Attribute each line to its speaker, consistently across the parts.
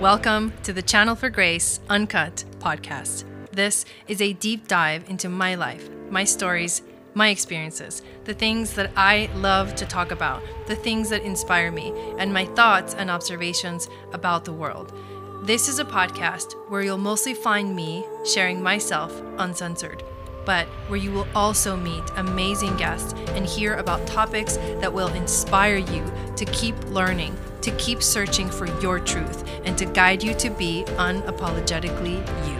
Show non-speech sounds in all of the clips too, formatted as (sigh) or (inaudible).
Speaker 1: Welcome to the Channel for Grace Uncut podcast. This is a deep dive into my life, my stories, my experiences, the things that I love to talk about, the things that inspire me, and my thoughts and observations about the world. This is a podcast where you'll mostly find me sharing myself uncensored, but where you will also meet amazing guests and hear about topics that will inspire you to keep learning, to keep searching for your truth, and to guide you to be unapologetically you.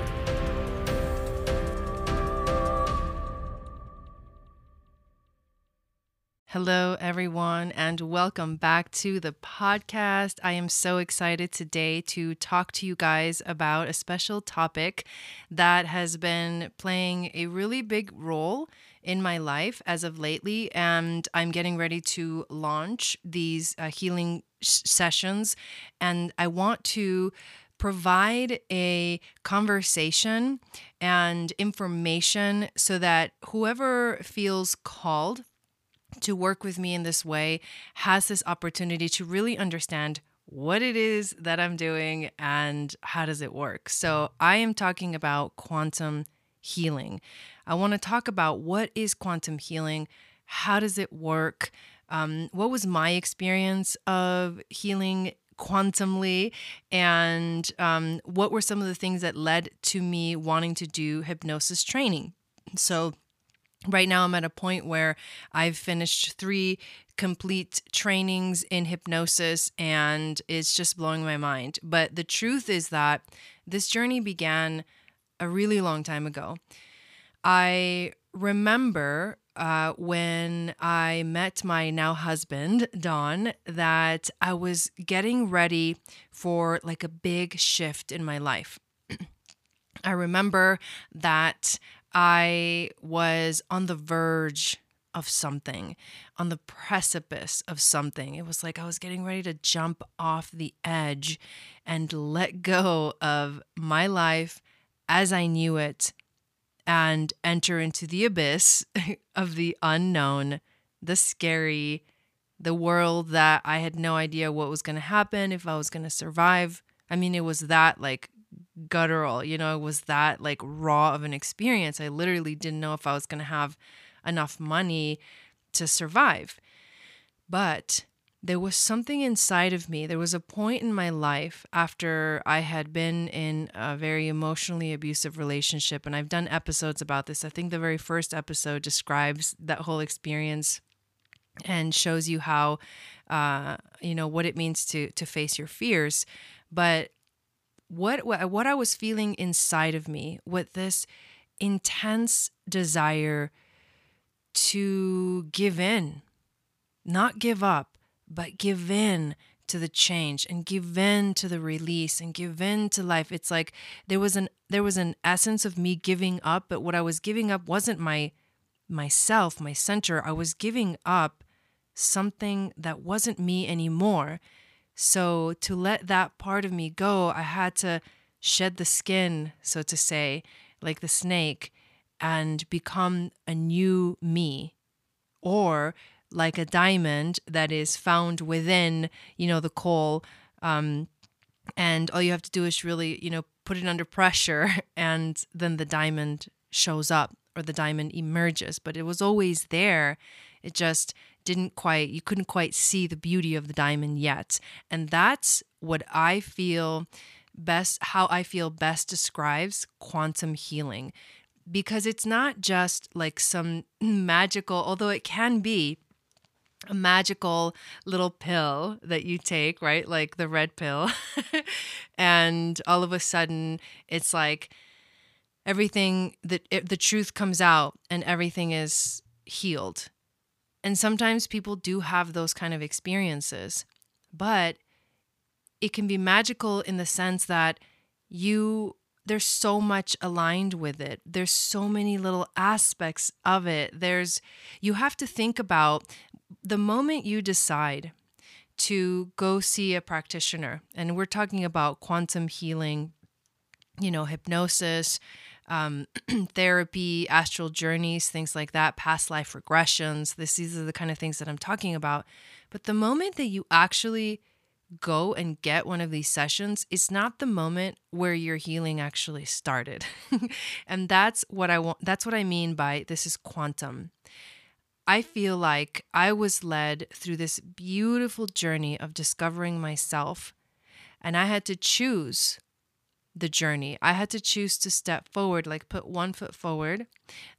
Speaker 1: Hello, everyone, and welcome back to the podcast. I am so excited today to talk to you guys about a special topic that has been playing a really big role in my life as of lately. And I'm getting ready to launch these uh, healing sh- sessions, and I want to provide a conversation and information so that whoever feels called to work with me in this way has this opportunity to really understand what it is that I'm doing and how does it work. So, I am talking about quantum healing. I want to talk about what is quantum healing, how does it work, um, what was my experience of healing quantumly, and um, what were some of the things that led to me wanting to do hypnosis training. So, Right now, I'm at a point where I've finished three complete trainings in hypnosis and it's just blowing my mind. But the truth is that this journey began a really long time ago. I remember uh, when I met my now husband, Don, that I was getting ready for like a big shift in my life. (clears throat) I remember that I was on the verge of something, on the precipice of something. It was like I was getting ready to jump off the edge and let go of my life as I knew it and enter into the abyss (laughs) of the unknown, the scary, the world that I had no idea what was going to happen, if I was going to survive. I mean, it was that like guttural, you know, it was that like raw of an experience. I literally didn't know if I was going to have enough money to survive. But there was something inside of me. There was a point in my life after I had been in a very emotionally abusive relationship, and I've done episodes about this. I think the very first episode describes that whole experience and shows you how, uh, you know, what it means to to face your fears. But what what I was feeling inside of me with this intense desire to give in, not give up, but give in to the change and give in to the release and give in to life. It's like there was an there was an essence of me giving up, but what I was giving up wasn't my myself, my center. I was giving up something that wasn't me anymore. So to let that part of me go, I had to shed the skin, so to say, like the snake, and become a new me. Or like a diamond that is found within, you know, the coal. Um, and all you have to do is really, you know, put it under pressure, (laughs) and then the diamond shows up or the diamond emerges. But it was always there. It just didn't quite, you couldn't quite see the beauty of the diamond yet. And that's what I feel best, how I feel best describes quantum healing. Because it's not just like some (clears throat) magical, although it can be, a magical little pill that you take, right? Like the red pill. (laughs) and all of a sudden, it's like everything that the truth comes out and everything is healed. And sometimes people do have those kind of experiences, but it can be magical in the sense that you there's so much aligned with it. There's so many little aspects of it. There's you have to think about the moment you decide to go see a practitioner and we're talking about quantum healing, you know, hypnosis, um, (clears throat) therapy, astral journeys, things like that, past life regressions. This, these are the kind of things that I'm talking about. But the moment that you actually go and get one of these sessions, it's not the moment where your healing actually started. (laughs) and that's what I want that's what I mean by this is quantum. I feel like I was led through this beautiful journey of discovering myself and I had to choose the journey. I had to choose to step forward, like put one foot forward,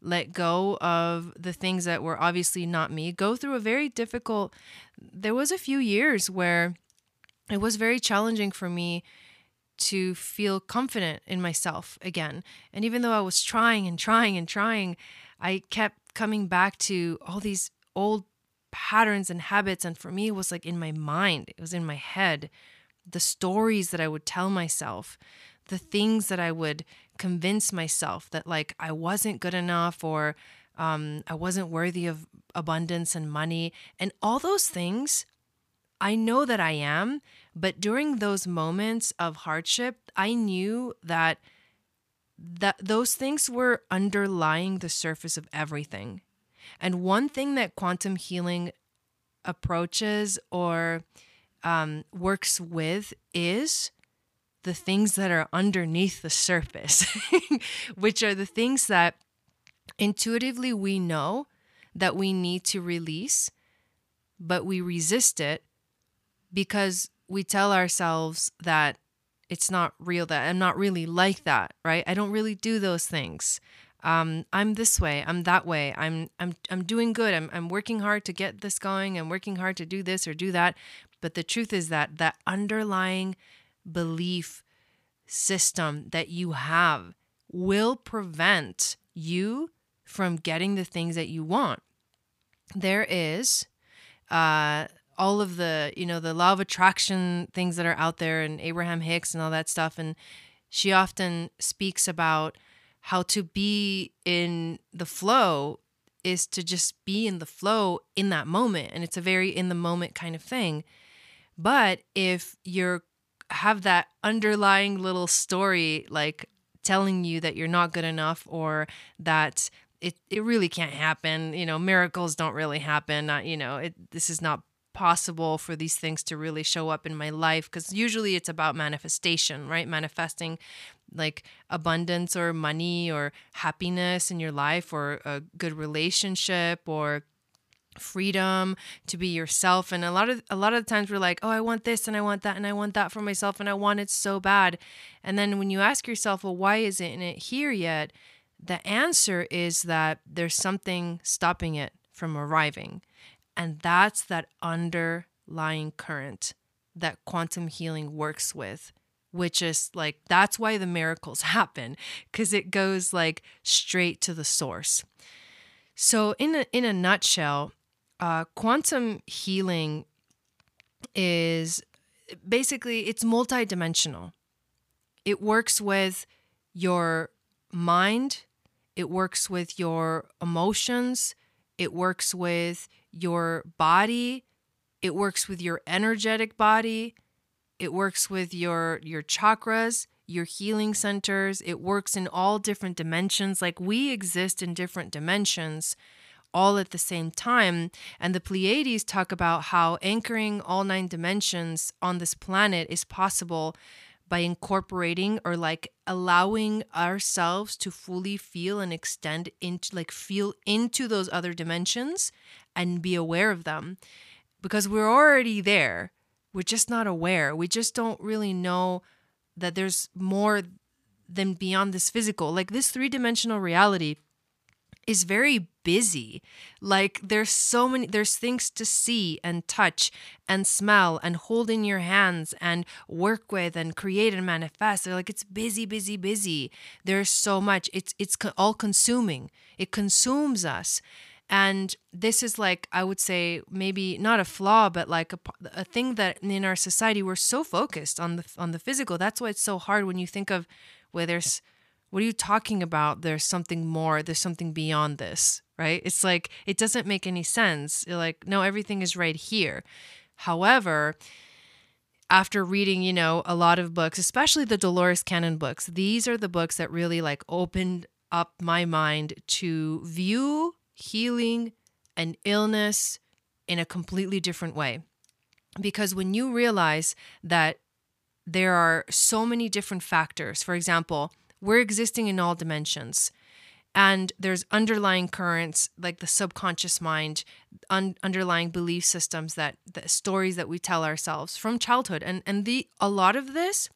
Speaker 1: let go of the things that were obviously not me, go through a very difficult there was a few years where it was very challenging for me to feel confident in myself again. And even though I was trying and trying and trying, I kept coming back to all these old patterns and habits. And for me, it was like in my mind, it was in my head. The stories that I would tell myself, the things that I would convince myself that like I wasn't good enough or um, I wasn't worthy of abundance and money. And all those things I know that I am, but during those moments of hardship, I knew that that those things were underlying the surface of everything. And one thing that quantum healing approaches or um, works with is the things that are underneath the surface, (laughs) which are the things that intuitively we know that we need to release, but we resist it because we tell ourselves that it's not real that I'm not really like that, right? I don't really do those things. Um, I'm this way, I'm that way. I'm I'm I'm doing good. I'm I'm working hard to get this going. I'm working hard to do this or do that. But the truth is that that underlying belief system that you have will prevent you from getting the things that you want. There is uh, all of the you know the law of attraction things that are out there and abraham hicks and all that stuff. And she often speaks about how to be in the flow is to just be in the flow in that moment. And it's a very in the moment kind of thing. But if you're have that underlying little story like telling you that you're not good enough or that it, it really can't happen you know miracles don't really happen not you know it, this is not possible for these things to really show up in my life because usually it's about manifestation, right? Manifesting like abundance or money or happiness in your life or a good relationship or freedom to be yourself. And a lot of a lot of times we're like oh i want this and i want that and i want that for myself and i want it so bad. And then when you ask yourself well why isn't it here yet? the answer is that there's something stopping it from arriving and that's that underlying current that quantum healing works with, which is like, that's why the miracles (laughs) happen, because it goes like straight to the source. So, in a, in a nutshell, uh, quantum healing is basically it's multidimensional. It works with your mind, it works with your emotions, it works with your body, it works with your energetic body, it works with your your chakras, your healing centers, it works in all different dimensions like we exist in different dimensions all at the same time. And the Pleiades talk about how anchoring all nine dimensions on this planet is possible by incorporating or like allowing ourselves to fully feel and extend into like feel into those other dimensions and be aware of them. Because we're already there. We're just not aware. We just don't really know that there's more than beyond this physical. Like this three-dimensional reality is very busy. Like there's so many there's things to see and touch and smell and hold in your hands and work with and create and manifest. They're like it's busy, busy, busy. There's so much. It's it's all consuming. It consumes us. And this is like I would say maybe not a flaw, but like a, a thing that in our society we're so focused on the on the physical. That's why it's so hard when you think of where there's what are you talking about? There's something more, there's something beyond this, right? It's like, it doesn't make any sense. You're like, no, everything is right here. However, after reading, you know, a lot of books, especially the Dolores Cannon books, these are the books that really like opened up my mind to view healing and illness in a completely different way. because when you realize that there are so many different factors, for example, we're existing in all dimensions. And there's underlying currents like the subconscious mind un- underlying belief systems that the stories that we tell ourselves from childhood. And and the a lot of this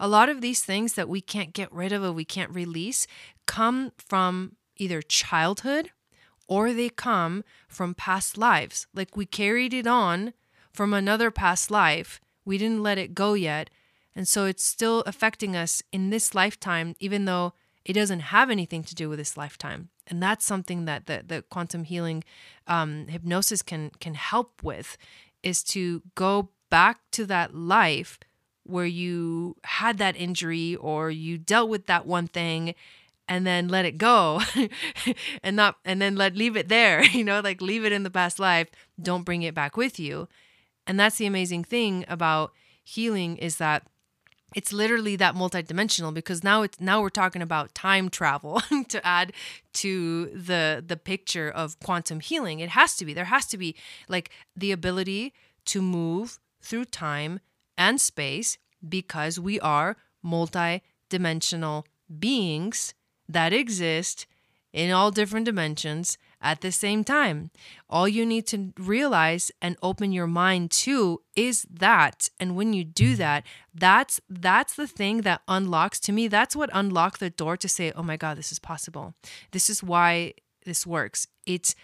Speaker 1: a lot of these things that we can't get rid of or we can't release come from either childhood or they come from past lives. Like we carried it on from another past life. We didn't let it go yet and so it's still affecting us in this lifetime even though it doesn't have anything to do with this lifetime. And that's something that the, the quantum healing um, hypnosis can can help with is to go back to that life where you had that injury or you dealt with that one thing and then let it go (laughs) and not and then let leave it there (laughs) you know like leave it in the past life. Don't bring it back with you. And that's the amazing thing about healing is that it's literally that multidimensional because now it's now we're talking about time travel (laughs) to add to the the picture of quantum healing. It has to be. There has to be like the ability to move through time and space because we are multidimensional beings that exist in all different dimensions at the same time. All you need to realize and open your mind to is that. And when you do mm-hmm. that, that's that's the thing that unlocks to me. That's what unlocked the door to say, "Oh my god, this is possible. This is why this works." It's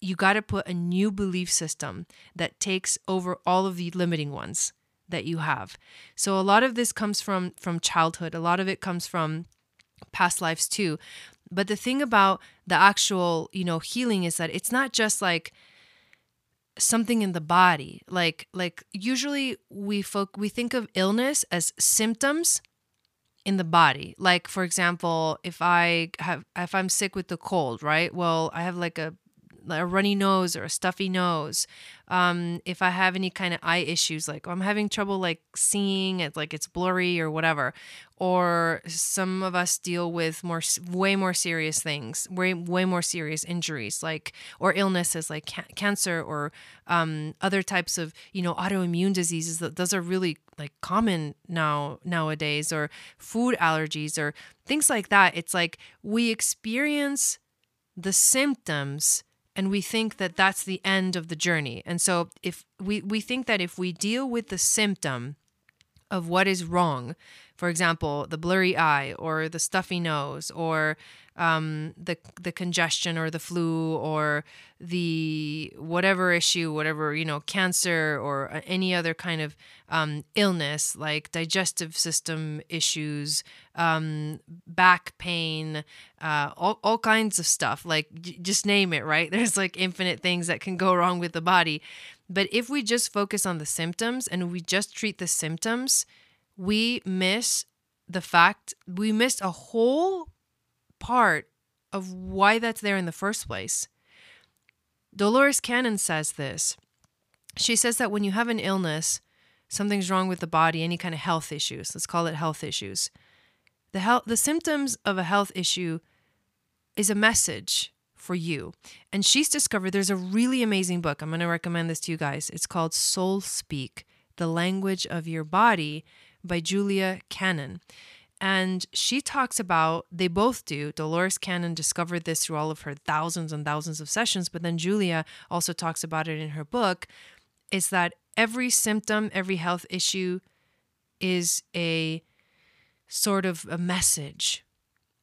Speaker 1: you got to put a new belief system that takes over all of the limiting ones that you have. So a lot of this comes from from childhood. A lot of it comes from past lives too. But the thing about the actual, you know, healing is that it's not just like something in the body. Like like usually we folk we think of illness as symptoms in the body. Like for example, if I have if I'm sick with the cold, right? Well, I have like a a runny nose or a stuffy nose. Um, if I have any kind of eye issues, like I'm having trouble like seeing it, like it's blurry or whatever, or some of us deal with more, way more serious things, way way more serious injuries, like or illnesses like ca- cancer or um, other types of you know autoimmune diseases. That those are really like common now nowadays, or food allergies or things like that. It's like we experience the symptoms and we think that that's the end of the journey. And so if we we think that if we deal with the symptom of what is wrong, for example, the blurry eye or the stuffy nose or um, the the congestion or the flu or the whatever issue, whatever you know, cancer or uh, any other kind of um, illness like digestive system issues, um, back pain, uh, all all kinds of stuff. Like j- just name it, right? (laughs) There's like infinite things that can go wrong with the body. But if we just focus on the symptoms and we just treat the symptoms, we miss the fact we missed a whole part of why that's there in the first place. Dolores Cannon says this. She says that when you have an illness, something's wrong with the body, any kind of health issues, let's call it health issues. The health the symptoms of a health issue is a message for you. And she's discovered there's a really amazing book. I'm going to recommend this to you guys. It's called Soul Speak: The Language of Your Body by Julia Cannon. And she talks about, they both do. Dolores Cannon discovered this through all of her thousands and thousands of sessions, but then Julia also talks about it in her book. Is that every symptom, every health issue is a sort of a message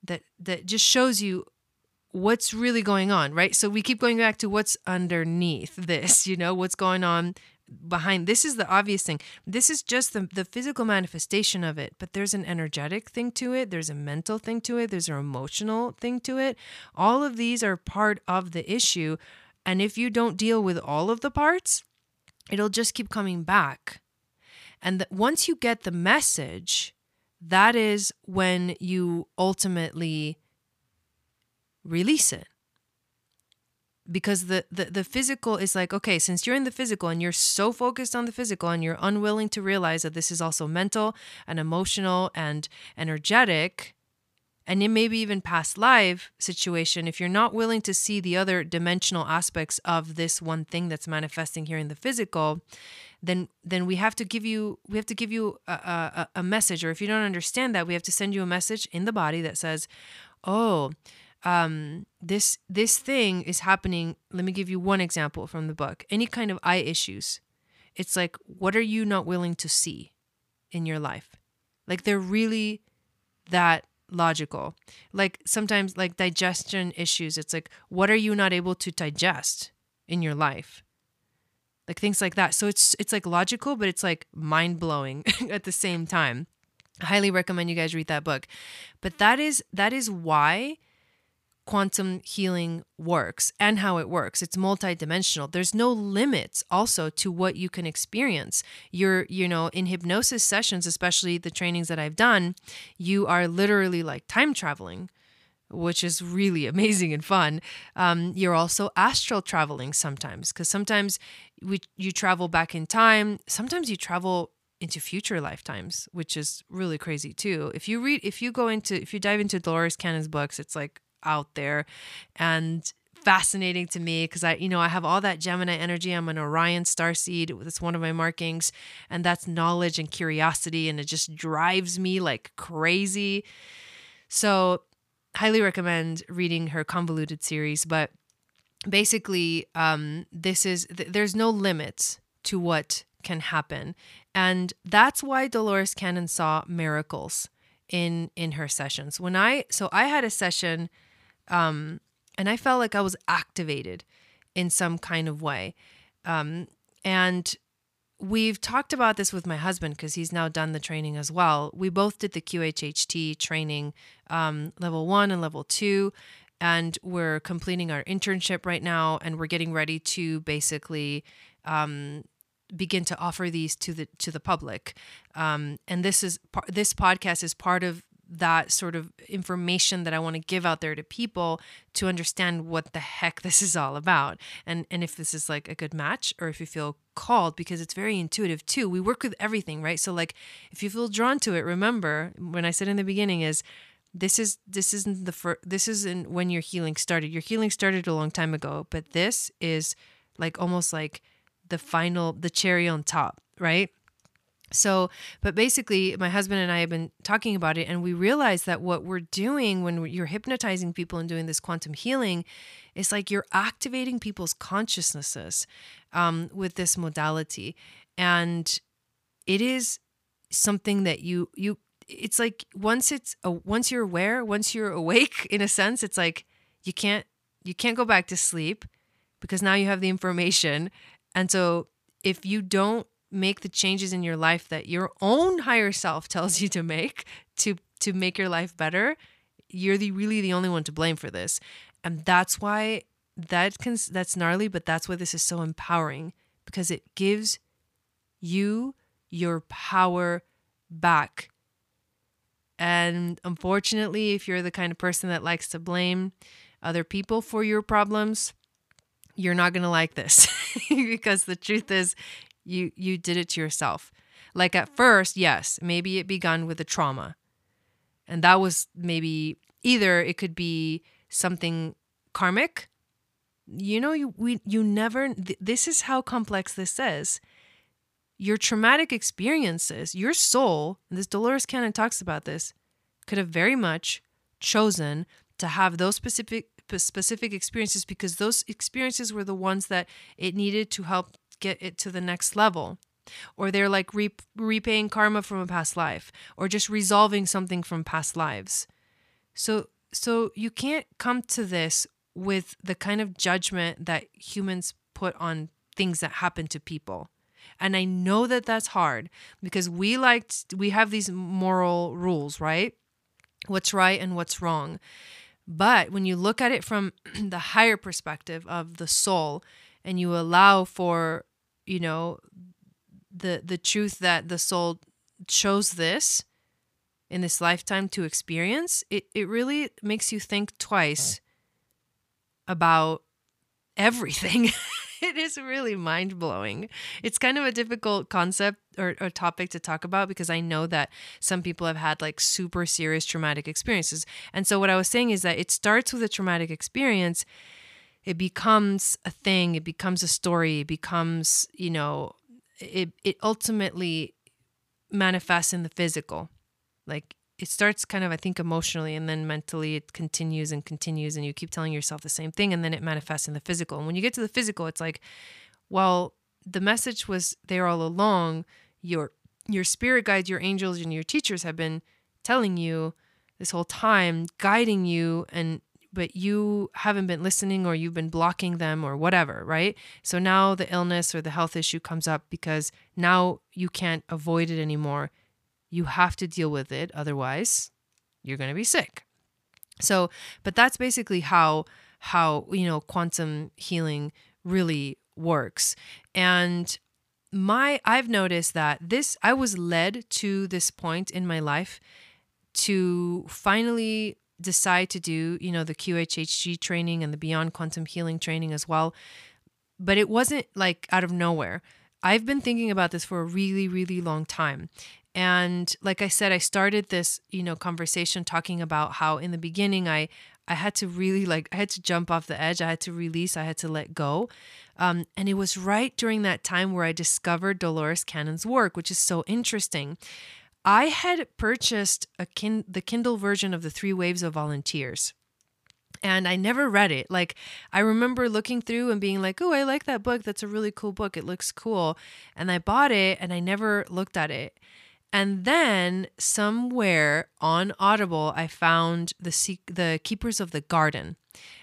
Speaker 1: that that just shows you what's really going on, right? So we keep going back to what's underneath this, you know, what's going on behind this is the obvious thing. This is just the, the physical manifestation of it but there's an energetic thing to it there's a mental thing to it there's an emotional thing to it. All of these are part of the issue and if you don't deal with all of the parts it'll just keep coming back. And once you get the message that is when you ultimately release it because the, the the physical is like okay since you're in the physical and you're so focused on the physical and you're unwilling to realize that this is also mental and emotional and energetic and it may be even past life situation if you're not willing to see the other dimensional aspects of this one thing that's manifesting here in the physical then then we have to give you we have to give you a, a, a message. Or if you don't understand that we have to send you a message in the body that says oh um, this this thing is happening. Let me give you one example from the book. Any kind of eye issues it's like what are you not willing to see in your life? Like they're really that logical. Like sometimes like digestion issues it's like what are you not able to digest in your life? Like things like that. So it's it's like logical but it's like mind-blowing (laughs) at the same time. I highly recommend you guys read that book. But that is that is why quantum healing works and how it works. It's multidimensional. There's no limits also to what you can experience. You're, you know, in hypnosis sessions, especially the trainings that I've done, you are literally like time traveling. Which is really (laughs) amazing and fun. Um, you're also astral traveling sometimes, because sometimes we, you travel back in time. Sometimes you travel into future lifetimes, which is really crazy too. If you read, if you go into, if you dive into Dolores Cannon's books, it's like out there and fascinating to me because I, you know, I have all that Gemini energy. I'm an Orion star seed. That's one of my markings. And that's knowledge and curiosity. And it just drives me like crazy. So, highly recommend reading her convoluted series. But basically, um, this is, th- there's no limits to what can happen. And that's why Dolores Cannon saw miracles in in her sessions. When I so I had a session um, and I felt like I was activated in some kind of way. Um, and we've talked about this with my husband because he's now done the training as well. We both did the QHHT training, um, level one and level two, and we're completing our internship right now, and we're getting ready to basically um, begin to offer these to the to the public. Um, and this is this podcast is part of that sort of information that I want to give out there to people to understand what the heck this is all about and and if this is like a good match or if you feel called because it's very intuitive too. We work with everything, right? So like if you feel drawn to it, remember when I said in the beginning is this is this isn't the first this isn't when your healing started. Your healing started a long time ago, but this is like almost like the final the cherry on top, right? So, but basically, my husband and I have been talking about it, and we realize that what we're doing when you're hypnotizing people and doing this quantum healing is like you're activating people's consciousnesses um, with this modality, and it is something that you you. It's like once it's a, once you're aware, once you're awake, (laughs) in a sense, it's like you can't you can't go back to sleep because now you have the information, and so if you don't make the changes in your life that your own higher self tells you to make to to make your life better, you're the really the only one to blame for this. And that's why that can that's gnarly, but that's why this is so empowering because it gives you your power back. And unfortunately, if you're the kind of person that likes to blame other people for your problems, you're not going to like this (laughs) because the truth is you you did it to yourself. Like at first, yes, maybe it begun with a trauma. And that was maybe either it could be something karmic. You know, you we you never th- this is how complex this is. Your traumatic experiences, your soul, and this Dolores Cannon talks about this, could have very much chosen to have those specific specific experiences because those experiences were the ones that it needed to help get it to the next level. Or they're like re- repaying karma from a past life or just resolving something from past lives. So so you can't come to this with the kind of judgment that humans put on things that happen to people. And I know that that's hard because we like we have these moral rules, right? What's right and what's wrong. But when you look at it from (clears throat) the higher perspective of the soul and you allow for you know the the truth that the soul chose this in this lifetime to experience it, it really makes you think twice about everything (laughs) it is really mind blowing. It's kind of a difficult concept or, or, topic to talk about because I know that some people have had like super serious traumatic experiences. And so, what I was saying is that it starts with a traumatic experience it becomes a thing, it becomes a story, it becomes, you know, it it ultimately manifests in the physical. Like it starts kind of I think emotionally and then mentally it continues and continues and you keep telling yourself the same thing and then it manifests in the physical. And when you get to the physical, it's like, well, the message was there all along. Your your spirit guides, your angels and your teachers have been telling you this whole time, guiding you and but you haven't been listening or you've been blocking them or whatever, right? So now the illness or the health issue comes up because now you can't avoid it anymore. You have to deal with it. Otherwise, you're going to be sick. So, but that's basically how how, you know, quantum healing really works. And my I've noticed that this I was led to this point in my life to finally decide to do, you know, the QHHT training and the Beyond Quantum Healing training as well. But it wasn't like out of nowhere. I've been thinking about this for a really, really long time. And like I said, I started this, you know, conversation talking about how in the beginning I I had to really like I had to jump off the edge. I had to release. I had to let go. Um, and it was right during that time where I discovered Dolores Cannon's work, which is so interesting. I had purchased a kin- the Kindle version of the Three Waves of Volunteers. And I never read it. Like, I remember looking through and being like, oh, I like that book. That's a really cool book. It looks cool. And I bought it and I never looked at it. And then somewhere on Audible, I found the the Keepers of the Garden,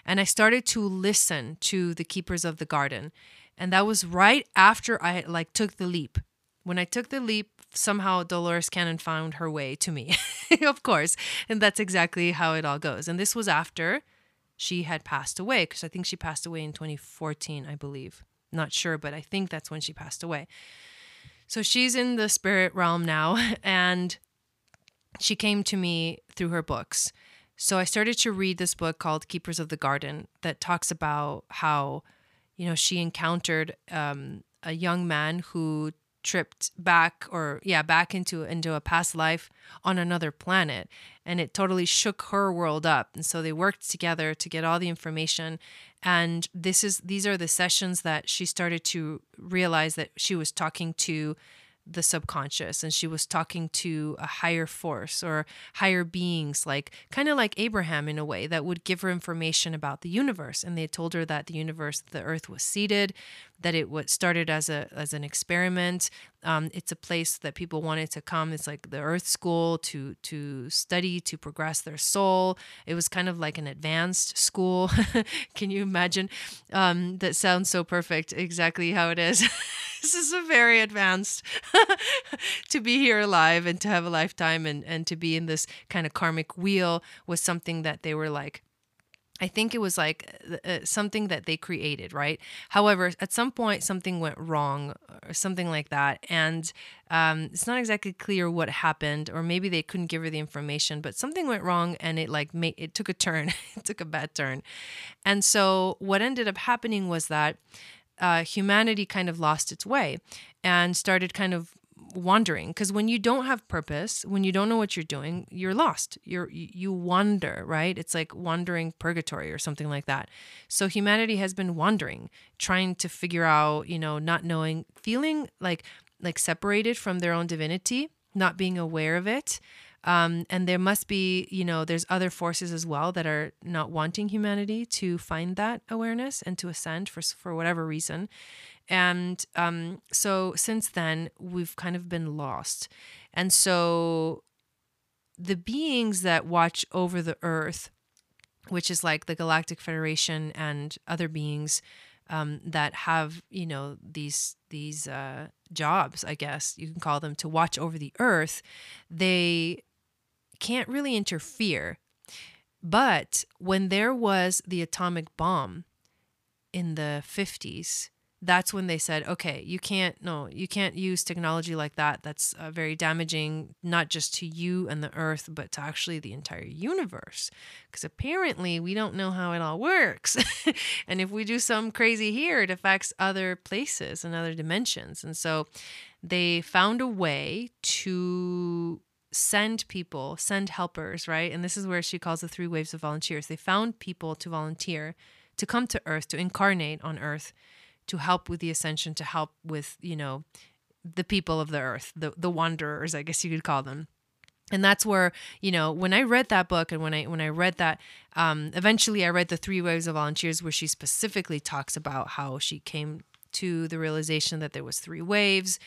Speaker 1: and I started to listen to the Keepers of the Garden, and that was right after I like took the leap. When I took the leap, somehow Dolores Cannon found her way to me, (laughs) of course. And that's exactly how it all goes. And this was after she had passed away, because I think she passed away in 2014, I believe. Not sure, but I think that's when she passed away. So she's in the spirit realm now, (laughs) and she came to me through her books. So I started to read this book called Keepers of the Garden that talks about how, you know, she encountered um, a young man who tripped back or yeah back into into a past life on another planet. And it totally shook her world up. And so they worked together to get all the information. And this is these are the sessions that she started to realize that she was talking to the subconscious and she was talking to a higher force or higher beings like kind of like Abraham in a way that would give her information about the universe. And they told her that the universe the earth was seeded that it was started as a as an experiment. Um, it's a place that people wanted to come. It's like the earth school to to study to progress their soul. It was kind of like an advanced school. (laughs) Can you imagine? Um, that sounds so perfect. Exactly how it is. (laughs) This is a very advanced (laughs) to be here alive and to have a lifetime and, and to be in this kind of karmic wheel was something that they were like I think it was like uh, uh, something that they created, right? However, at some point, something went wrong or something like that. And um, it's not exactly clear what happened, or maybe they couldn't give her the information, but something went wrong and it like made it took a turn, (laughs) it took a bad turn. And so, what ended up happening was that uh, humanity kind of lost its way and started kind of wandering because when you don't have purpose when you don't know what you're doing you're lost. You're you wander right? It's like wandering purgatory or something like that. So humanity has been wandering trying to figure out you know not knowing feeling like like separated from their own divinity not being aware of it. Um, and there must be, you know, there's other forces as well that are not wanting humanity to find that awareness and to ascend for for whatever reason. And um, so since then, we've kind of been lost. And so the beings that watch over the earth, which is like the Galactic Federation and other beings um, that have, you know, these these uh, jobs, I guess you can call them, to watch over the earth, they can't really interfere. But when there was the atomic bomb in the 50s, that's when they said, okay, you can't, no, you can't use technology like that. That's uh, very damaging, not just to you and the earth, but to actually the entire universe. Because apparently we don't know how it all works. (laughs) and if we do some crazy here, it affects other places and other dimensions. And so they found a way to send people, send helpers, right? And this is where she calls the three waves of volunteers. They found people to volunteer, to come to earth, to incarnate on earth to help with the ascension, to help with, you know, the people of the earth, the the wanderers, I guess you could call them. And that's where you know when i read that book and when i when i read that um, eventually i read the three waves of volunteers where she specifically talks about how she came to the realization that there was three waves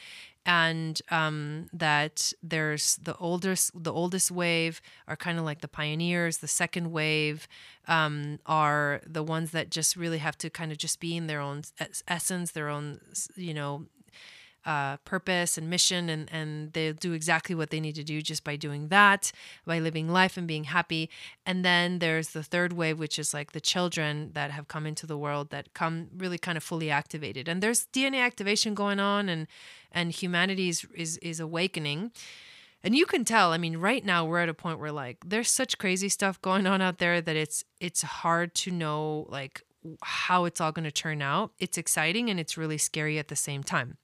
Speaker 1: and um, that there's the oldest the oldest wave are kind of like the pioneers the second wave um, are the ones that just really have to kind of just be in their own essence their own you know uh, purpose and mission, and, and they'll do exactly what they need to do just by doing that, by living life and being happy. And then there's the third wave, which is like the children that have come into the world that come really kind of fully activated. And there's DNA activation going on, and and humanity is is, is awakening. And you can tell, I mean, right now we're at a point where like there's such crazy stuff going on out there that it's it's hard to know like how it's all going to turn out. It's exciting and it's really scary at the same time.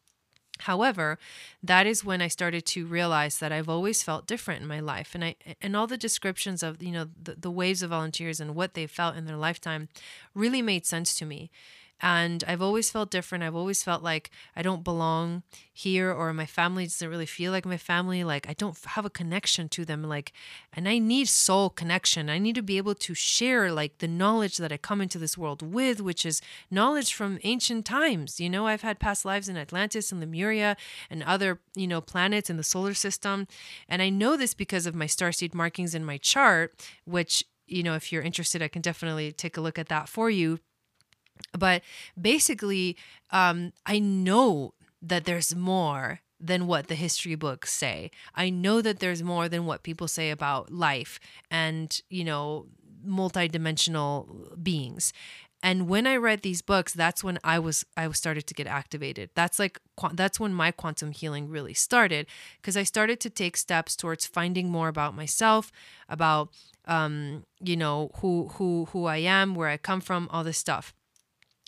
Speaker 1: However, that is when I started to realize that I've always felt different in my life. And I and all the descriptions of, you know, the, the waves of volunteers and what they felt in their lifetime really made sense to me. And I've always felt different. I've always felt like I don't belong here or my family doesn't really feel like my family. Like I don't have a connection to them. Like, and I need soul connection. I need to be able to share like the knowledge that I come into this world with, which is knowledge from ancient times. You know, I've had past lives in Atlantis and Lemuria and other, you know, planets in the solar system. And I know this because of my starseed markings in my chart, which you know, if you're interested, I can definitely take a look at that for you. But basically, um, I know that there's more than what the history books say. I know that there's more than what people say about life and, you know, multidimensional beings. And when I read these books, that's when I was I started to get activated. That's like that's when my quantum healing really started because I started to take steps towards finding more about myself, about um, you know, who who who I am, where I come from, all this stuff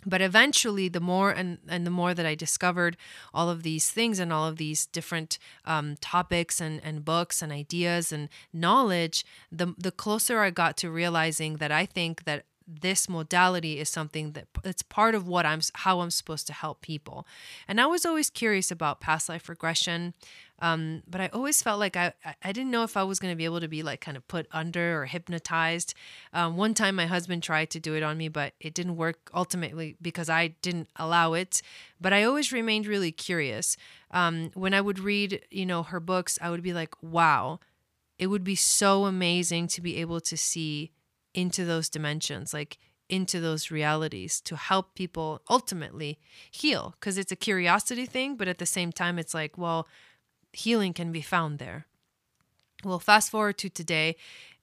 Speaker 1: but eventually the more and, and the more that i discovered all of these things and all of these different um, topics and, and books and ideas and knowledge the, the closer i got to realizing that i think that this modality is something that it's part of what i'm how i'm supposed to help people and i was always curious about past life regression um, but I always felt like I, I didn't know if I was going to be able to be like kind of put under or hypnotized. Um, one time my husband tried to do it on me, but it didn't work ultimately because I didn't allow it. But I always remained really curious. Um, when I would read, you know, her books, I would be like, wow, it would be so amazing to be able to see into those dimensions. Like, into those realities to help people ultimately heal because it's a curiosity thing but at the same time it's like well healing can be found there. Well, fast forward to today,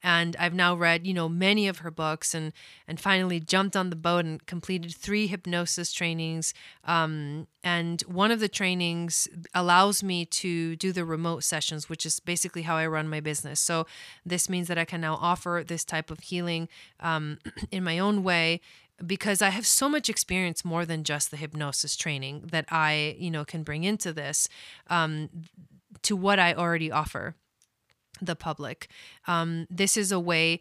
Speaker 1: and I've now read, you know, many of her books, and and finally jumped on the boat and completed three hypnosis trainings. Um, and one of the trainings allows me to do the remote sessions, which is basically how I run my business. So this means that I can now offer this type of healing um, (clears throat) in my own way because I have so much experience more than just the hypnosis training that I, you know, can bring into this. Um, to what I already offer the public. Um, this is a way,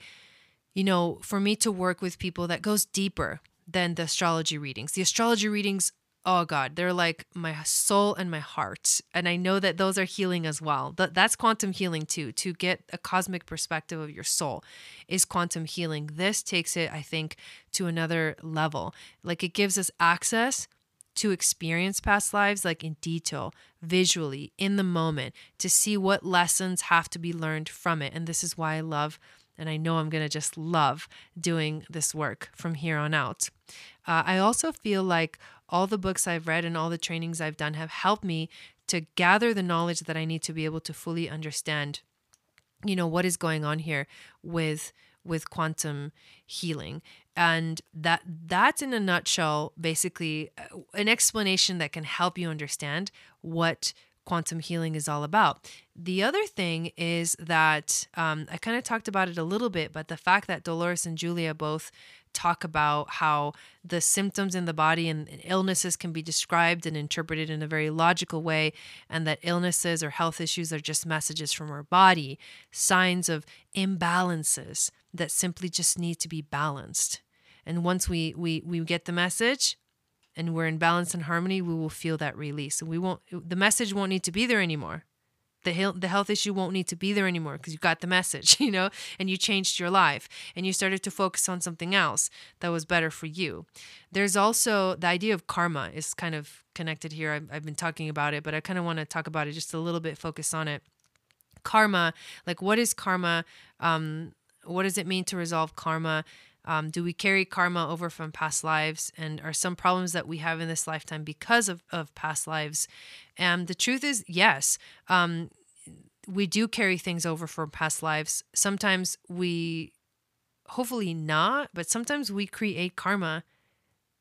Speaker 1: you know, for me to work with people that goes deeper than the astrology readings. The astrology readings, oh God, they're like my soul and my heart. And I know that those are healing as well. That that's quantum healing too. To get a cosmic perspective of your soul is quantum healing. This takes it, I think, to another level. Like it gives us access to experience past lives like in detail, visually, in the moment, to see what lessons have to be learned from it. And this is why I love, and I know I'm going to just love doing this work from here on out. Uh, I also feel like all the books I've read and all the trainings I've done have helped me to gather the knowledge that I need to be able to fully understand, you know, what is going on here with with quantum healing and that that's in a nutshell basically uh, an explanation that can help you understand what quantum healing is all about. The other thing is that um, I kind of talked about it a little bit, but the fact that Dolores and Julia both talk about how the symptoms in the body and illnesses can be described and interpreted in a very logical way, and that illnesses or health issues are just messages from our body, signs of imbalances that simply just need to be balanced. And once we we we get the message, and we're in balance and harmony, we will feel that release. And we won't the message won't need to be there anymore. The health, the health issue won't need to be there anymore because you got the message, (laughs) you know, and you changed your life and you started to focus on something else that was better for you. There's also the idea of karma is kind of connected here. I've, I've been talking about it, but I kind of want to talk about it just a little bit, focus on it. Karma, like what is karma? Um, what does it mean to resolve karma? Um, do we carry karma over from past lives? And are some problems that we have in this lifetime because of, of past lives? And the truth is, yes. Um, we do carry things over from past lives. Sometimes we, hopefully not, but sometimes we create karma,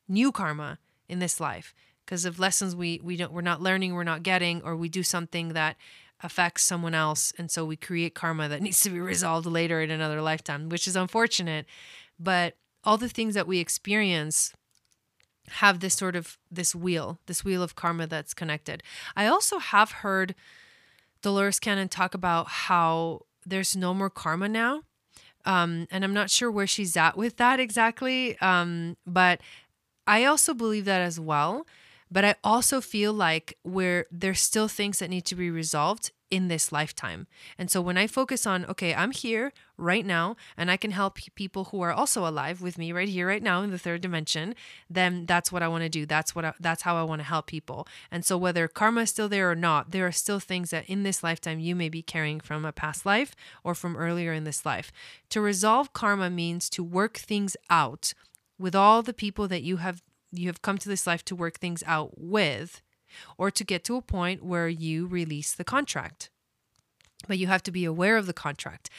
Speaker 1: new karma in this life because of lessons we we don't we're not learning, we're not getting, or we do something that affects someone else, and so we create karma that (laughs) needs to be resolved later in another lifetime, which is unfortunate. But all the things that we experience have this sort of this wheel, this wheel of karma that's connected. I also have heard Dolores Cannon talk about how there's no more karma now. Um, and I'm not sure where she's at with that exactly. Um, but I also believe that as well. But I also feel like where there's still things that need to be resolved in this lifetime. And so when I focus on, okay, I'm here right now and I can help people who are also alive with me right here right now in the third dimension, then that's what I want to do. That's what I, that's how I want to help people. And so whether karma is still there or not, there are still things that in this lifetime you may be carrying from a past life or from earlier in this life. To resolve karma means to work things out with all the people that you have you have come to this life to work things out with or to get to a point where you release the contract. But you have to be aware of the contract.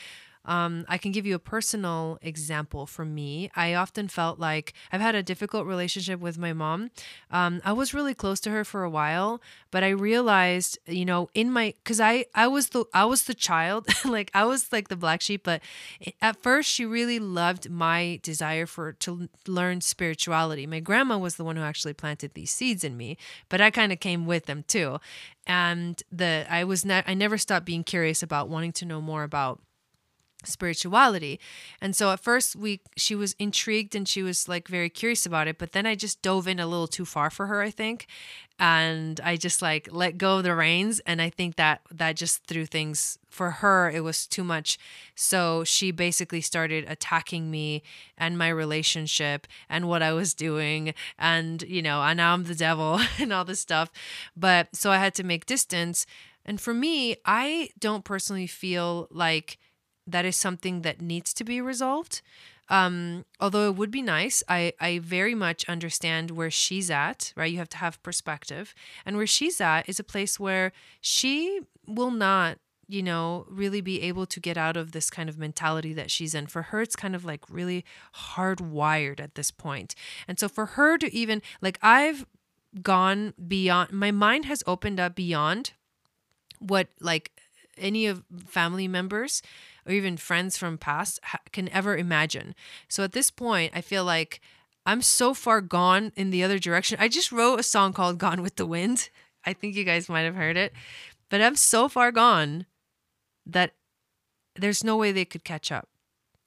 Speaker 1: Um, I can give you a personal example for me. I often felt like I've had a difficult relationship with my mom. Um, I was really close to her for a while, but I realized, you know, in my because I I was the I was the child, (laughs) like I was like the black sheep. But at first, she really loved my desire for to learn spirituality. My grandma was the one who actually planted these seeds in me, but I kind of came with them too. And the I was not I never stopped being curious about wanting to know more about spirituality. And so at first we she was intrigued and she was like very curious about it, but then I just dove in a little too far for her, I think. And I just like let go of the reins and I think that that just threw things for her it was too much. So she basically started attacking me and my relationship and what I was doing and you know, and now I'm the devil (laughs) and all this stuff. But so I had to make distance. And for me, I don't personally feel like that is something that needs to be resolved. Um, although it would be nice, I, I very much understand where she's at, right? You have to have perspective. And where she's at is a place where she will not, you know, really be able to get out of this kind of mentality that she's in. For her, it's kind of like really hardwired at this point. And so for her to even, like, I've gone beyond, my mind has opened up beyond what, like, any of family members or even friends from past can ever imagine. So at this point, I feel like I'm so far gone in the other direction. I just wrote a song called Gone with the Wind. I think you guys might have heard it. But I'm so far gone that there's no way they could catch up.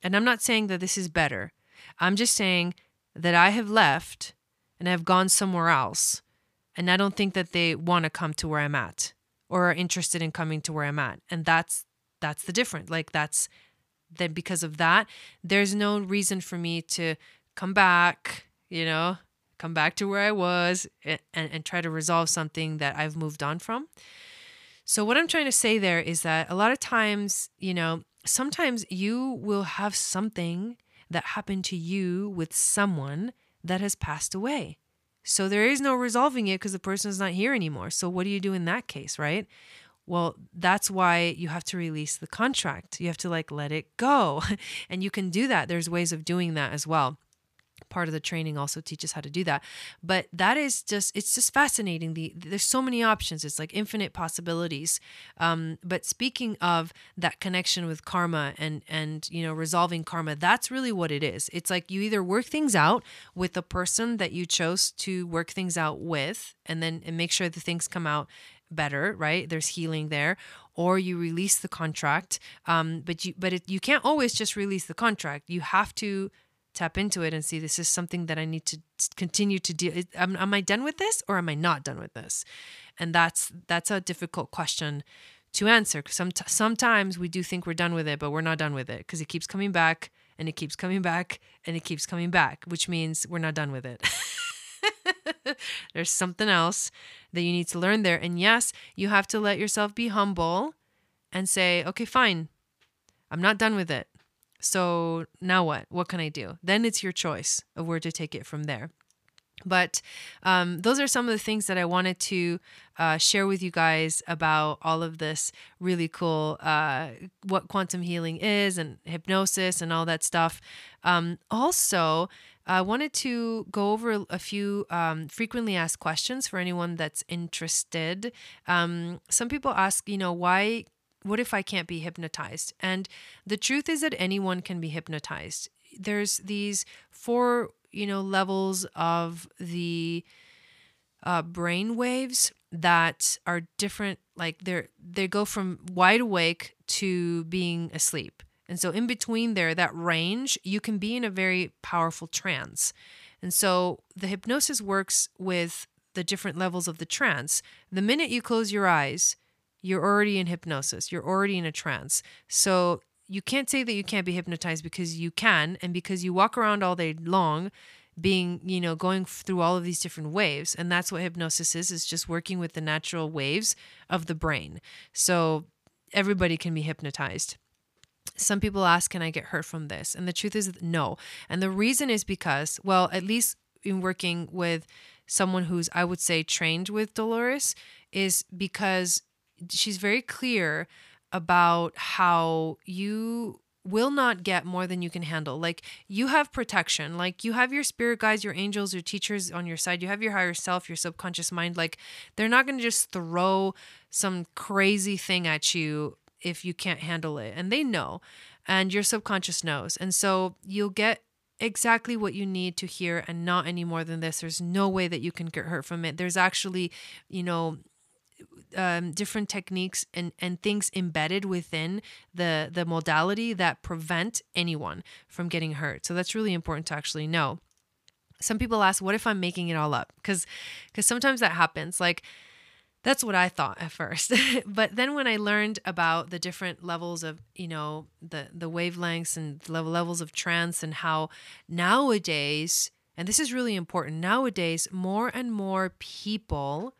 Speaker 1: And I'm not saying that this is better. I'm just saying that I have left and I've gone somewhere else. And I don't think that they want to come to where I'm at or are interested in coming to where I'm at. And that's that's the difference. Like that's then because of that, there's no reason for me to come back, you know, come back to where I was and, and try to resolve something that I've moved on from. So, what I'm trying to say there is that a lot of times, you know, sometimes you will have something that happened to you with someone that has passed away. So, there is no resolving it because the person is not here anymore. So, what do you do in that case, right? Well, that's why you have to release the contract. You have to like let it go. (laughs) And you can do that. There's ways of doing that as well. Part of the training also teaches how to do that. But that is just, it's just fascinating. The, there's so many options. It's like infinite possibilities. Um, but speaking of that connection with karma and, and, you know, resolving karma, that's really what it is. It's like you either work things out with the person that you chose to work things out with, and then and make sure the things come out better, right? There's healing there, or you release the contract. Um, but you but it, you can't always just release the contract. You have to tap into it and see this is something that I need to continue to do. Am, am I done with this or am I not done with this? And that's that's a difficult question to answer. Some, sometimes we do think we're done with it, but we're not done with it because it keeps coming back and it keeps coming back and it keeps coming back, which means we're not done with it. (laughs) (laughs) There's something else that you need to learn there. And yes, you have to let yourself be humble and say, okay, fine, I'm not done with it. So now what? What can I do? Then it's your choice of where to take it from there. But um, those are some of the things that I wanted to uh, share with you guys about all of this really cool, uh, what quantum healing is and hypnosis and all that stuff. Um, also, I wanted to go over a few um, frequently asked questions for anyone that's interested. Um, some people ask, you know, why what if I can't be hypnotized? And the truth is that anyone can be hypnotized. There's these four you know, levels of the uh, brain waves that are different. Like they're they go from wide awake to being asleep. And so in between there, that range, you can be in a very powerful trance. And so the hypnosis works with the different levels of the trance. The minute you close your eyes, you're already in hypnosis. You're already in a trance. So you can't say that you can't be hypnotized because you can and because you walk around all day long being you know going through all of these different waves and that's what hypnosis is is just working with the natural waves of the brain so everybody can be hypnotized some people ask can i get hurt from this and the truth is no and the reason is because well at least in working with someone who's i would say trained with dolores is because she's very clear about how you will not get more than you can handle. Like you have protection, like you have your spirit guides, your angels, your teachers on your side, you have your higher self, your subconscious mind. Like they're not going to just throw some crazy thing at you if you can't handle it. And they know, and your subconscious knows. And so you'll get exactly what you need to hear and not any more than this. There's no way that you can get hurt from it. There's actually, you know, um, different techniques and, and things embedded within the the modality that prevent anyone from getting hurt. So that's really important to actually know. Some people ask, "What if I'm making it all up?" Because because sometimes that happens. Like that's what I thought at first. (laughs) but then when I learned about the different levels of, you know, the the wavelengths and the levels of trance and how nowadays, and this is really important, nowadays more and more people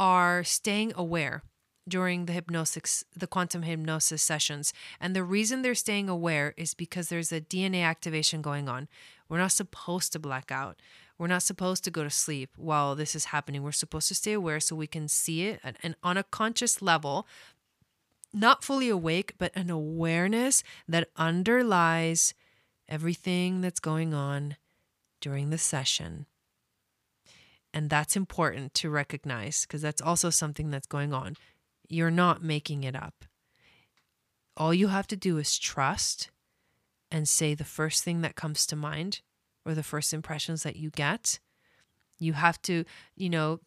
Speaker 1: are staying aware during the hypnosis the quantum hypnosis sessions. And the reason they're staying aware is because there's a DNA activation going on. We're not supposed to black out we're not supposed to go to sleep while this is happening we're supposed to stay aware so we can see it and, and on a conscious level not fully awake but an awareness that underlies everything that's going on during the session and that's important to recognize because that's also something that's going on. You're not making it up. All you have to do is trust and say the first thing that comes to mind or the first impressions that you get. You have to, you know,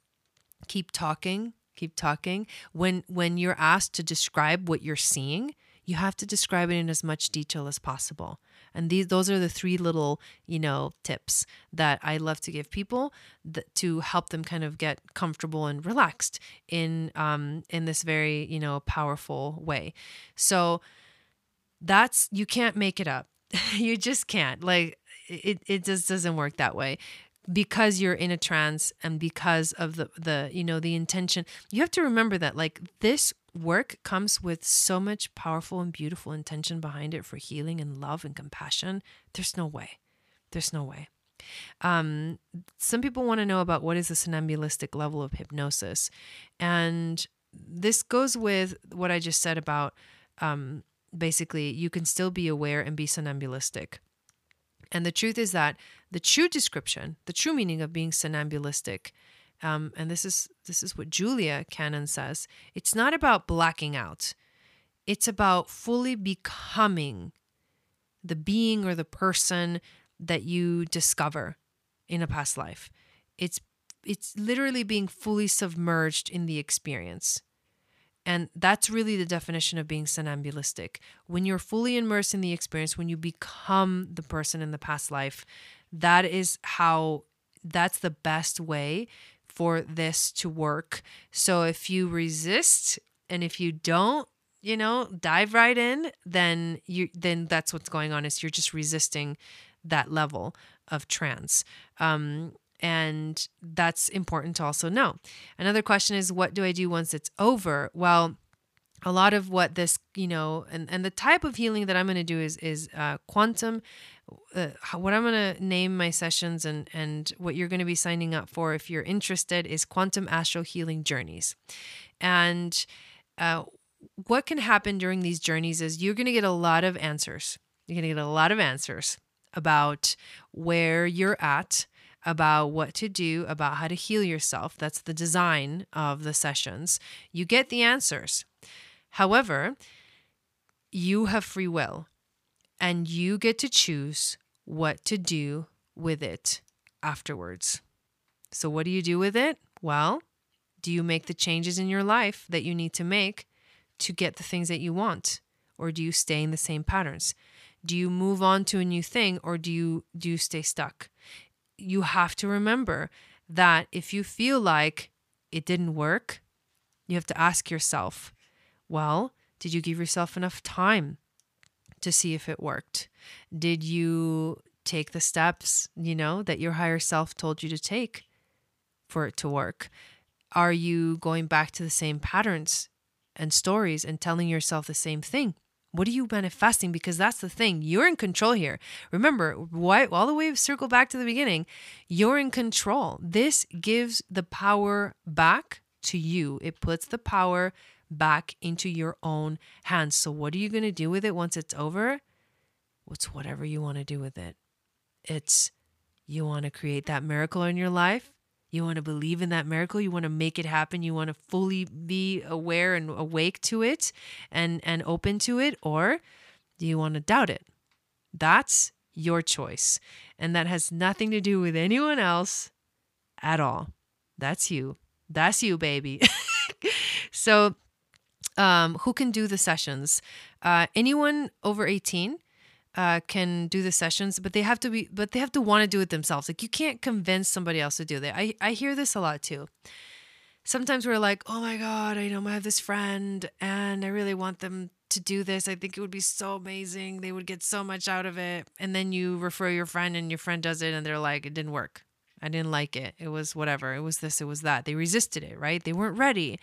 Speaker 1: keep talking, keep talking. When when you're asked to describe what you're seeing, you have to describe it in as much detail as possible. And these those are the three little, you know, tips that I love to give people that, to help them kind of get comfortable and relaxed in um in this very, you know, powerful way. So that's you can't make it up. (laughs) you just can't. Like it it just doesn't work that way because you're in a trance and because of the the you know the intention you have to remember that like this work comes with so much powerful and beautiful intention behind it for healing and love and compassion. There's no way. There's no way. Um, some people want to know about what is the somnambulistic level of hypnosis. And this goes with what I just said about um, basically, you can still be aware and be somnambulistic. And the truth is that the true description, the true meaning of being somnambulistic, um, and this is this is what Julia Cannon says. It's not about blacking out. It's about fully becoming the being or the person that you discover in a past life. It's it's literally being fully submerged in the experience. And that's really the definition of being somnambulistic. When you're fully immersed in the experience, when you become the person in the past life, that is how that's the best way for this to work. So if you resist and if you don't, you know, dive right in, then you then that's what's going on is you're just resisting that level of trance. Um, and that's important to also know. Another question is what do I do once it's over? Well, a lot of what this, you know, and, and the type of healing that I'm going to do is is uh, quantum. Uh, what I'm going to name my sessions and and what you're going to be signing up for if you're interested is quantum astral healing journeys, and uh, what can happen during these journeys is you're going to get a lot of answers. You're going to get a lot of answers about where you're at, about what to do, about how to heal yourself. That's the design of the sessions. You get the answers. However, you have free will and you get to choose what to do with it afterwards. So, what do you do with it? Well, do you make the changes in your life that you need to make to get the things that you want? Or do you stay in the same patterns? Do you move on to a new thing or do you do you stay stuck? You have to remember that if you feel like it didn't work, you have to ask yourself, well, did you give yourself enough time to see if it worked? Did you take the steps, you know, that your higher self told you to take for it to work? Are you going back to the same patterns and stories and telling yourself the same thing? What are you manifesting? Because that's the thing. You're in control here. Remember, why, all the way circle back to the beginning, you're in control. This gives the power back to you. It puts the power back into your own hands. So, what are you going to do with it once it's over? What's whatever you want to do with it. It's you want to create that miracle in your life. You want to believe in that miracle. You want to make it happen. You want to fully be aware and awake to it and, and open to it. Or do you want to doubt it? That's your choice. And that has nothing to do with anyone else at all. That's you. That's you, baby. (laughs) so um, who can do the sessions. Uh, anyone over 18 uh, can do the sessions, but they have to be, but they have to want to do it themselves. Like you can't convince somebody else to do that. I, I hear this a lot too. Sometimes we're like, oh my God, I know I have this friend and I really want them to do this. I think it would be so amazing. They would get so much out of it. And then you refer your friend and your friend does it and they're like, it didn't work. I didn't like it. It was whatever. It was this, it was that. They resisted it, right? They weren't ready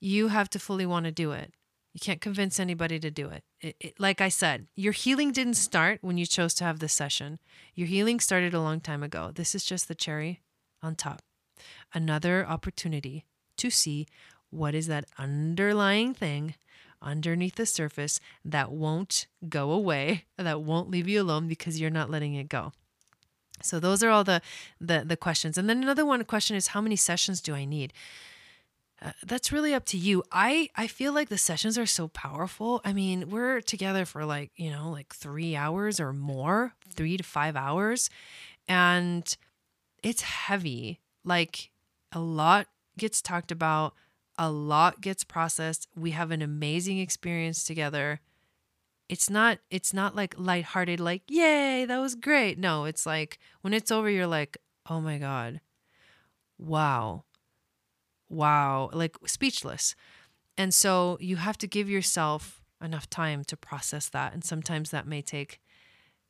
Speaker 1: you have to fully want to do it. You can't convince anybody to do it. It, it. Like I said, your healing didn't start when you chose to have this session. Your healing started a long time ago. This is just the cherry on top. Another opportunity to see what is that underlying thing underneath the surface that won't go away, that won't leave you alone because you're not letting it go. So those are all the the the questions. And then another one question is how many sessions do I need? Uh, that's really up to you. I I feel like the sessions are so powerful. I mean, we're together for like, you know, like 3 hours or more, 3 to 5 hours, and it's heavy. Like a lot gets talked about, a lot gets processed. We have an amazing experience together. It's not it's not like lighthearted like, "Yay, that was great." No, it's like when it's over you're like, "Oh my god. Wow." Wow, like speechless. And so you have to give yourself enough time to process that. And sometimes that may take,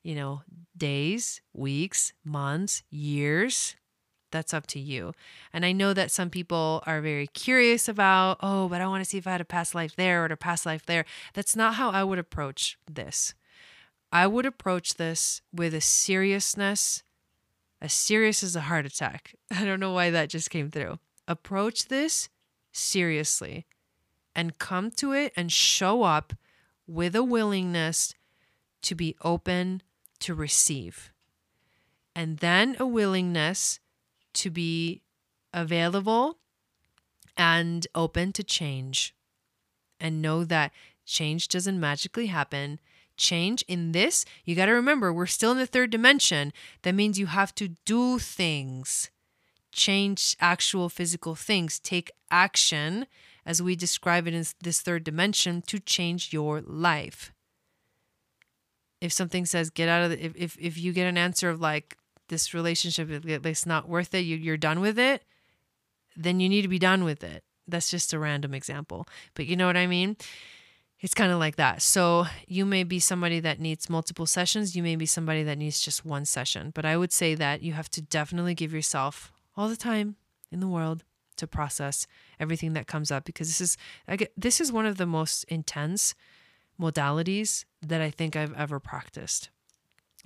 Speaker 1: you know, days, weeks, months, years. That's up to you. And I know that some people are very curious about, oh, but I want to see if I had a past life there or a past life there. That's not how I would approach this. I would approach this with a seriousness, as serious as a heart attack. (laughs) I don't know why that just came through approach this seriously and come to it and show up with a willingness to be open to receive. And then a willingness to be available and open to change. And know that change doesn't magically happen. Change in this, you got to remember, we're still in the third dimension. That means you have to do things change actual physical things, take action, as we describe it in this third dimension, to change your life. If something says get out of the, if, if, if you get an answer of like this relationship it's not worth it, you, you're done with it, then you need to be done with it. That's just a random example. But you know what I mean? It's kind of like that. So you may be somebody that needs multiple sessions. You may be somebody that needs just one session. But I would say that you have to definitely give yourself all the time in the world to process everything that comes up because this is I get, this is one of the most intense modalities that I think I've ever practiced.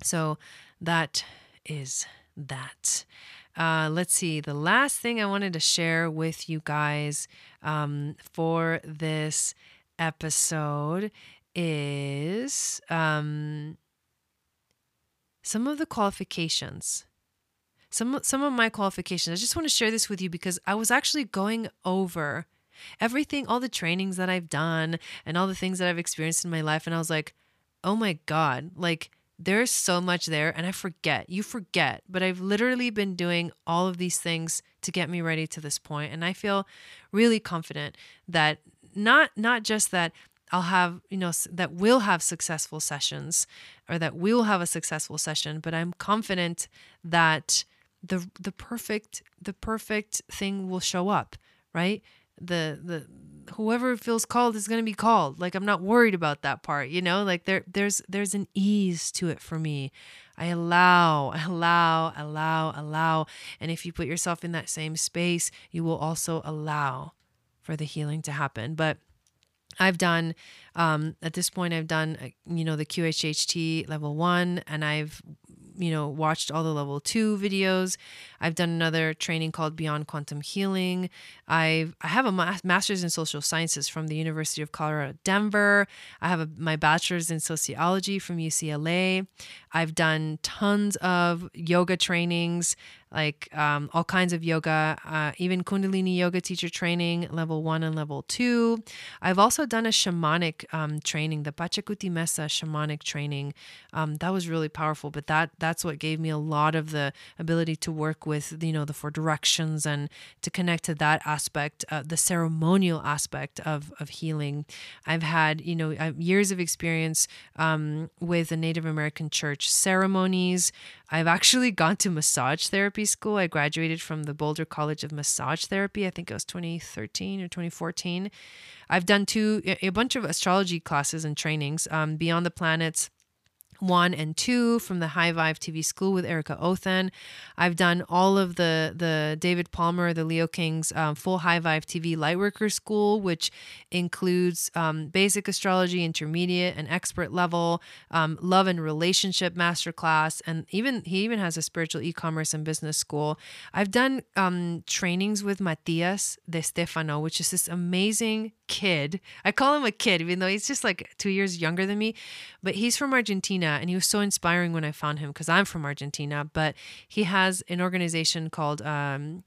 Speaker 1: So that is that. Uh, let's see. The last thing I wanted to share with you guys um, for this episode is um, some of the qualifications. Some some of my qualifications. I just want to share this with you because I was actually going over everything, all the trainings that I've done and all the things that I've experienced in my life, and I was like, oh my god, like there's so much there and I forget. You forget, but I've literally been doing all of these things to get me ready to this point and I feel really confident that not not just that I'll have, you know, that we'll have successful sessions or that we will have a successful session, but I'm confident that the the perfect the perfect thing will show up, right? The the whoever feels called is going to be called. Like I'm not worried about that part, you know? Like there there's there's an ease to it for me. I allow, (laughs) allow, allow, allow. And if you put yourself in that same space, you will also allow for the healing to happen. But I've done um, at this point I've done uh, you know the QHHT level 1 and I've you know, watched all the level two videos. I've done another training called Beyond Quantum Healing. I've I have a master's in social sciences from the University of Colorado Denver. I have a, my bachelor's in sociology from UCLA. I've done tons of yoga trainings like um, all kinds of yoga, uh, even Kundalini yoga teacher training, level one and level two. I've also done a shamanic um, training, the Pachacuti Mesa shamanic training. Um, that was really powerful, but that that's what gave me a lot of the ability to work with, you know, the four directions and to connect to that aspect, uh, the ceremonial aspect of, of healing. I've had, you know, years of experience um, with the Native American church ceremonies. I've actually gone to massage therapy school. I graduated from the Boulder College of Massage Therapy. I think it was 2013 or 2014. I've done two, a bunch of astrology classes and trainings. Um, Beyond the Planets one and two from the High Vibe TV School with Erica Othen. I've done all of the the David Palmer, the Leo King's um, full High Vibe TV Lightworker School, which includes um, basic astrology, intermediate and expert level, um, love and relationship masterclass, and even he even has a spiritual e-commerce and business school. I've done um, trainings with Matias de Stefano, which is this amazing kid. I call him a kid, even though he's just like two years younger than me. But he's from Argentina and he was so inspiring when I found him because I'm from Argentina. But he has an organization called um,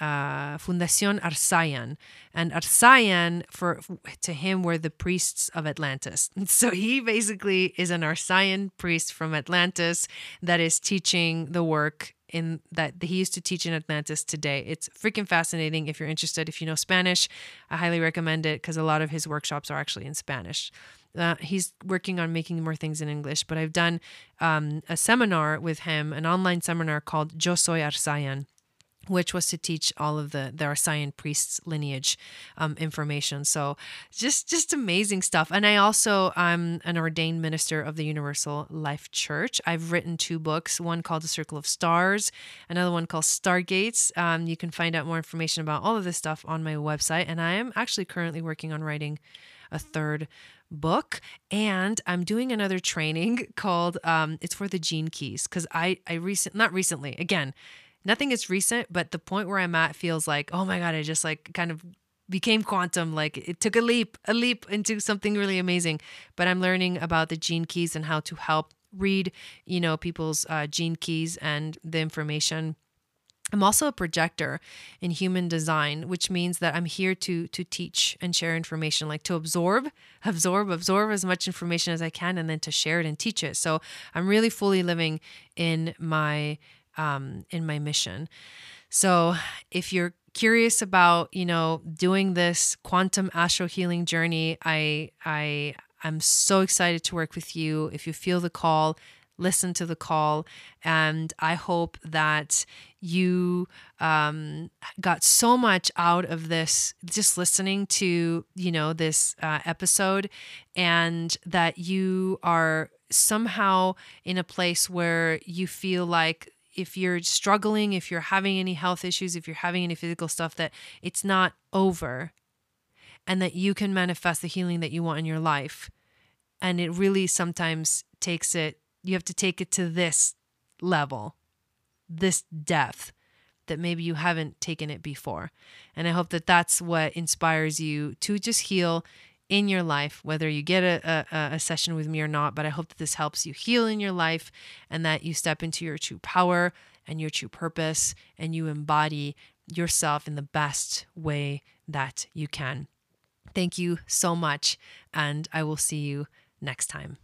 Speaker 1: uh, Fundación Arsayan. And Arsayan, for to him, were the priests of Atlantis. (laughs) so he basically is an Arsayan priest from Atlantis that is teaching the work in that he used to teach in Atlantis today. It's freaking fascinating. If you're interested, if you know Spanish, I highly recommend it because a lot of his workshops are actually in Spanish. Uh, he's working on making more things in English, but I've done um, a seminar with him, an online seminar called Yo Soy Arsayan which was to teach all of the the Arsayan priests lineage um, information. So just just amazing stuff. And I also I'm an ordained minister of the Universal Life Church. I've written two books, one called The Circle of Stars, another one called Stargates. Um, you can find out more information about all of this stuff on my website. And I am actually currently working on writing a third book and i'm doing another training (laughs) called um, it's for the gene keys because i i recent not recently again nothing is recent, but the point where I'm at feels like, oh my God, I just like kind of became quantum. Like it took a leap, a leap into something really amazing. But I'm learning about the gene keys and how to help read, you know, people's uh, gene keys and the information. I'm also a projector in human design, which means that I'm here to to teach and share information, like to absorb, absorb, absorb as much information as I can, and then to share it and teach it. So I'm really fully living in my um, in my mission. So if you're curious about, you know, doing this quantum astral healing journey, I I I'm so excited to work with you. If you feel the call, listen to the call. And I hope that you um, got so much out of this just listening to, you know, this uh, episode and that you are somehow in a place where you feel like if you're struggling, if you're having any health issues, if you're having any physical stuff, that it's not over and that you can manifest the healing that you want in your life. And it really sometimes takes it you have to take it to this level, this depth that maybe you haven't taken it before. And I hope that that's what inspires you to just heal in your life, whether you get a, a, a, session with me or not. But I hope that this helps you heal in your life and that you step into your true power and your true purpose and you embody yourself in the best way that you can. Thank you so much. And I will see you next time.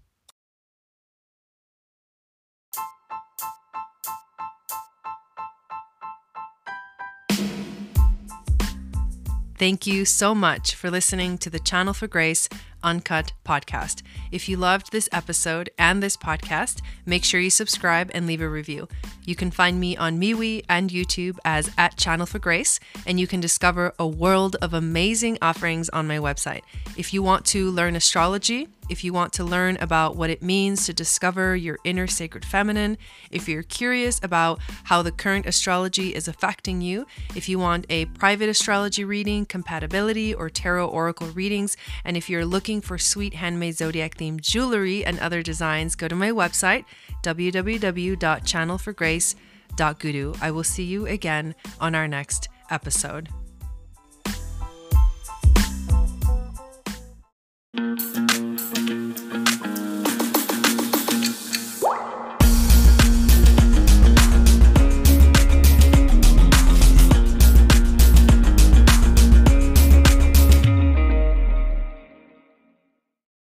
Speaker 1: Thank you so much for listening to the Channel for Grace Uncut podcast. If you loved this episode and this podcast, make sure you subscribe and leave a review. You can find me on MeWe and YouTube as at Channel for Grace, and you can discover a world of amazing offerings on my website. If you want to learn astrology, if you want to learn about what it means to discover your inner sacred feminine, if you're curious about how the current astrology is affecting you, if you want a private astrology reading, compatibility, or tarot oracle readings, and if you're looking for sweet handmade zodiac themed jewelry and other designs, go to my website, www.channelforgrace.guru. I will see you again on our next episode.